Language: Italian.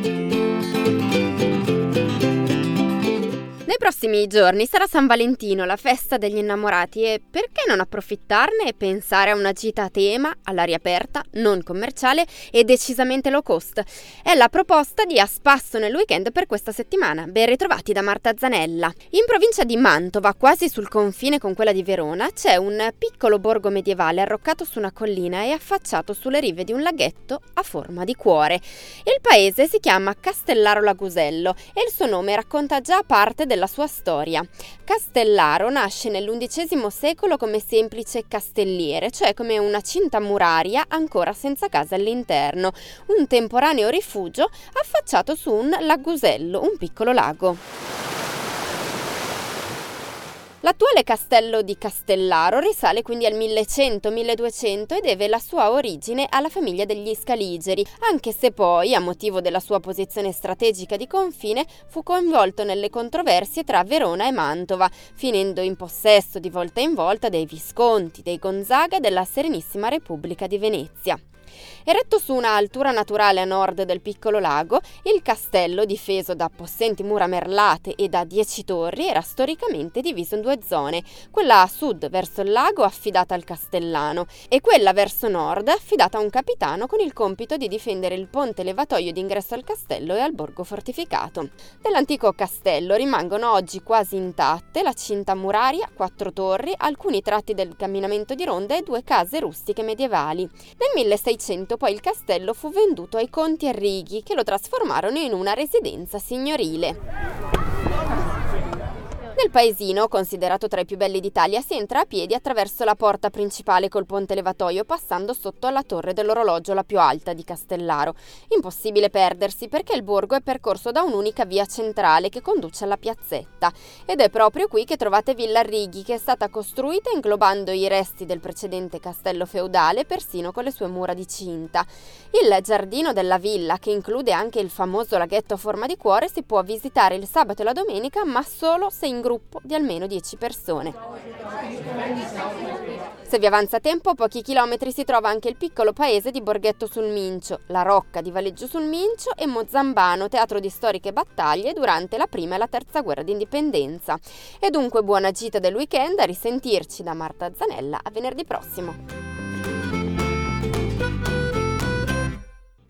Thank you. Prossimi giorni sarà San Valentino, la festa degli innamorati e perché non approfittarne e pensare a una gita a tema, all'aria aperta, non commerciale e decisamente low cost? È la proposta di A Spasso nel weekend per questa settimana. Ben ritrovati da Marta Zanella. In provincia di Mantova, quasi sul confine con quella di Verona, c'è un piccolo borgo medievale arroccato su una collina e affacciato sulle rive di un laghetto a forma di cuore. Il paese si chiama Castellaro Lagusello e il suo nome racconta già parte della sua storia. Castellaro nasce nell'undicesimo secolo come semplice castelliere, cioè come una cinta muraria ancora senza casa all'interno, un temporaneo rifugio affacciato su un lagusello, un piccolo lago. L'attuale castello di Castellaro risale quindi al 1100-1200 e deve la sua origine alla famiglia degli Scaligeri, anche se poi, a motivo della sua posizione strategica di confine, fu coinvolto nelle controversie tra Verona e Mantova, finendo in possesso di volta in volta dei Visconti, dei Gonzaga e della Serenissima Repubblica di Venezia. Eretto su una altura naturale a nord del piccolo lago, il castello, difeso da possenti mura merlate e da dieci torri, era storicamente diviso in due zone, quella a sud verso il lago affidata al castellano e quella verso nord affidata a un capitano con il compito di difendere il ponte levatoio d'ingresso al castello e al borgo fortificato. Dell'antico castello rimangono oggi quasi intatte la cinta muraria, quattro torri, alcuni tratti del camminamento di ronda e due case rustiche medievali. Nel 1600 Novecento poi il castello fu venduto ai conti Arrighi che lo trasformarono in una residenza signorile. Nel paesino, considerato tra i più belli d'Italia, si entra a piedi attraverso la porta principale col ponte levatoio, passando sotto alla torre dell'orologio, la più alta di Castellaro. Impossibile perdersi perché il borgo è percorso da un'unica via centrale che conduce alla piazzetta. Ed è proprio qui che trovate Villa Righi, che è stata costruita inglobando i resti del precedente castello feudale, persino con le sue mura di cinta. Il giardino della villa, che include anche il famoso laghetto a forma di cuore, si può visitare il sabato e la domenica, ma solo se in gruppo di almeno 10 persone. Se vi avanza tempo, a pochi chilometri si trova anche il piccolo paese di Borghetto sul Mincio, la Rocca di Valeggio sul Mincio e Mozzambano, teatro di storiche battaglie durante la prima e la terza guerra d'indipendenza. E dunque buona gita del weekend, a risentirci da Marta Zanella a venerdì prossimo.